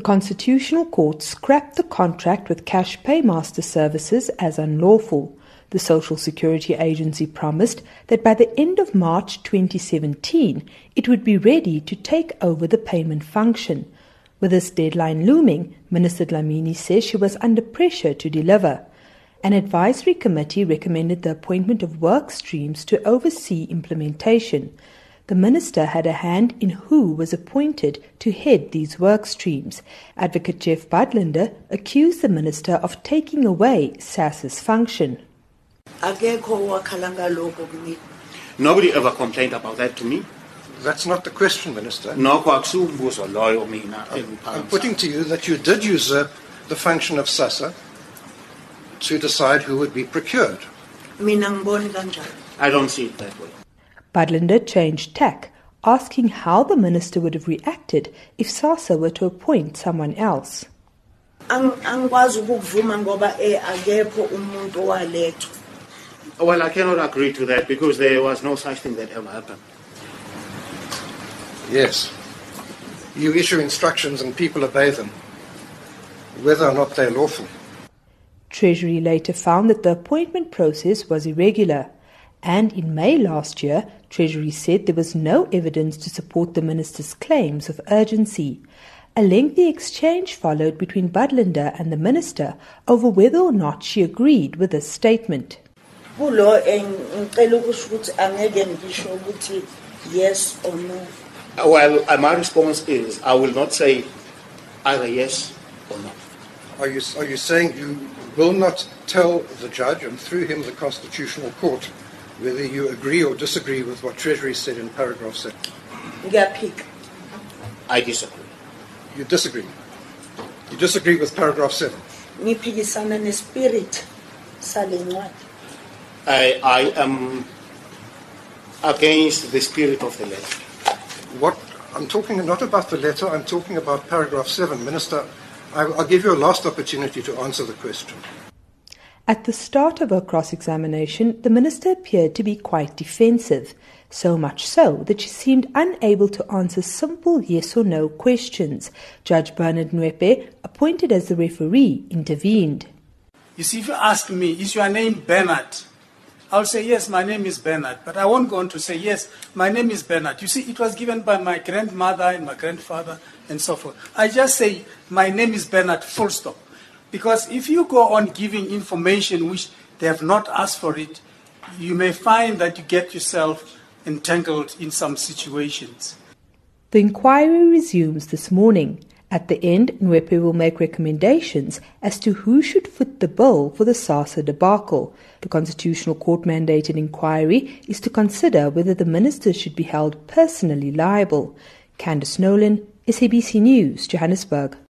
The Constitutional Court scrapped the contract with Cash Paymaster Services as unlawful. The Social Security Agency promised that by the end of March 2017, it would be ready to take over the payment function. With this deadline looming, Minister Dlamini says she was under pressure to deliver. An advisory committee recommended the appointment of work streams to oversee implementation. The minister had a hand in who was appointed to head these work streams. Advocate Jeff Budlender accused the minister of taking away SASSA's function. Nobody ever complained about that to me. That's not the question, Minister. nokho akusiwumbuzo loyo mina I'm putting to you that you did usurp the function of SASSA to decide who would be procured. I don't see it that way. Budlender changed tack, asking how the minister would have reacted if SASSA were to appoint someone else. angikwazi ukukuvuma ngoba eh akekho umuntu owalethwa Well, I cannot agree to that because there was no such thing that ever happened. Yes. You issue instructions and people obey them, whether or not they're lawful. Treasury later found that the appointment process was irregular. And in May last year, Treasury said there was no evidence to support the minister's claims of urgency. A lengthy exchange followed between Budlender and the minister over whether or not she agreed with this statement. kulo ngicela ukusho ukuthi angeke ngisho ukuthi yes or no Well, uh, my response is I will not say either yes or no. Are you, are you saying you will not tell the judge and through him the Constitutional Court whether you agree or disagree with what Treasury said in paragraph 7? ngiyaphika I disagree. You disagree. You disagree with paragraph 7. ngiphikisana nespirit sale ncwadi I, I am against the spirit of the letter. What I'm talking not about the letter, I'm talking about paragraph 7. Minister, I, I'll give you a last opportunity to answer the question. At the start of her cross examination, the minister appeared to be quite defensive, so much so that she seemed unable to answer simple yes or no questions. Judge Bernard Ngoepe, appointed as the referee, intervened. You see, if you ask me, is your name Bernard? I'll say, yes, my name is Bernard. But I won't go on to say, yes, my name is Bernard. You see, it was given by my grandmother and my grandfather and so forth. I just say, my name is Bernard, full stop. Because if you go on giving information which they have not asked for it, you may find that you get yourself entangled in some situations. The inquiry resumes this morning. At the end, Ngoepe will make recommendations as to who should foot the bill for the SASSA debacle. The Constitutional Court mandated inquiry is to consider whether the minister should be held personally liable. Candice Nolan, SABC News, Johannesburg.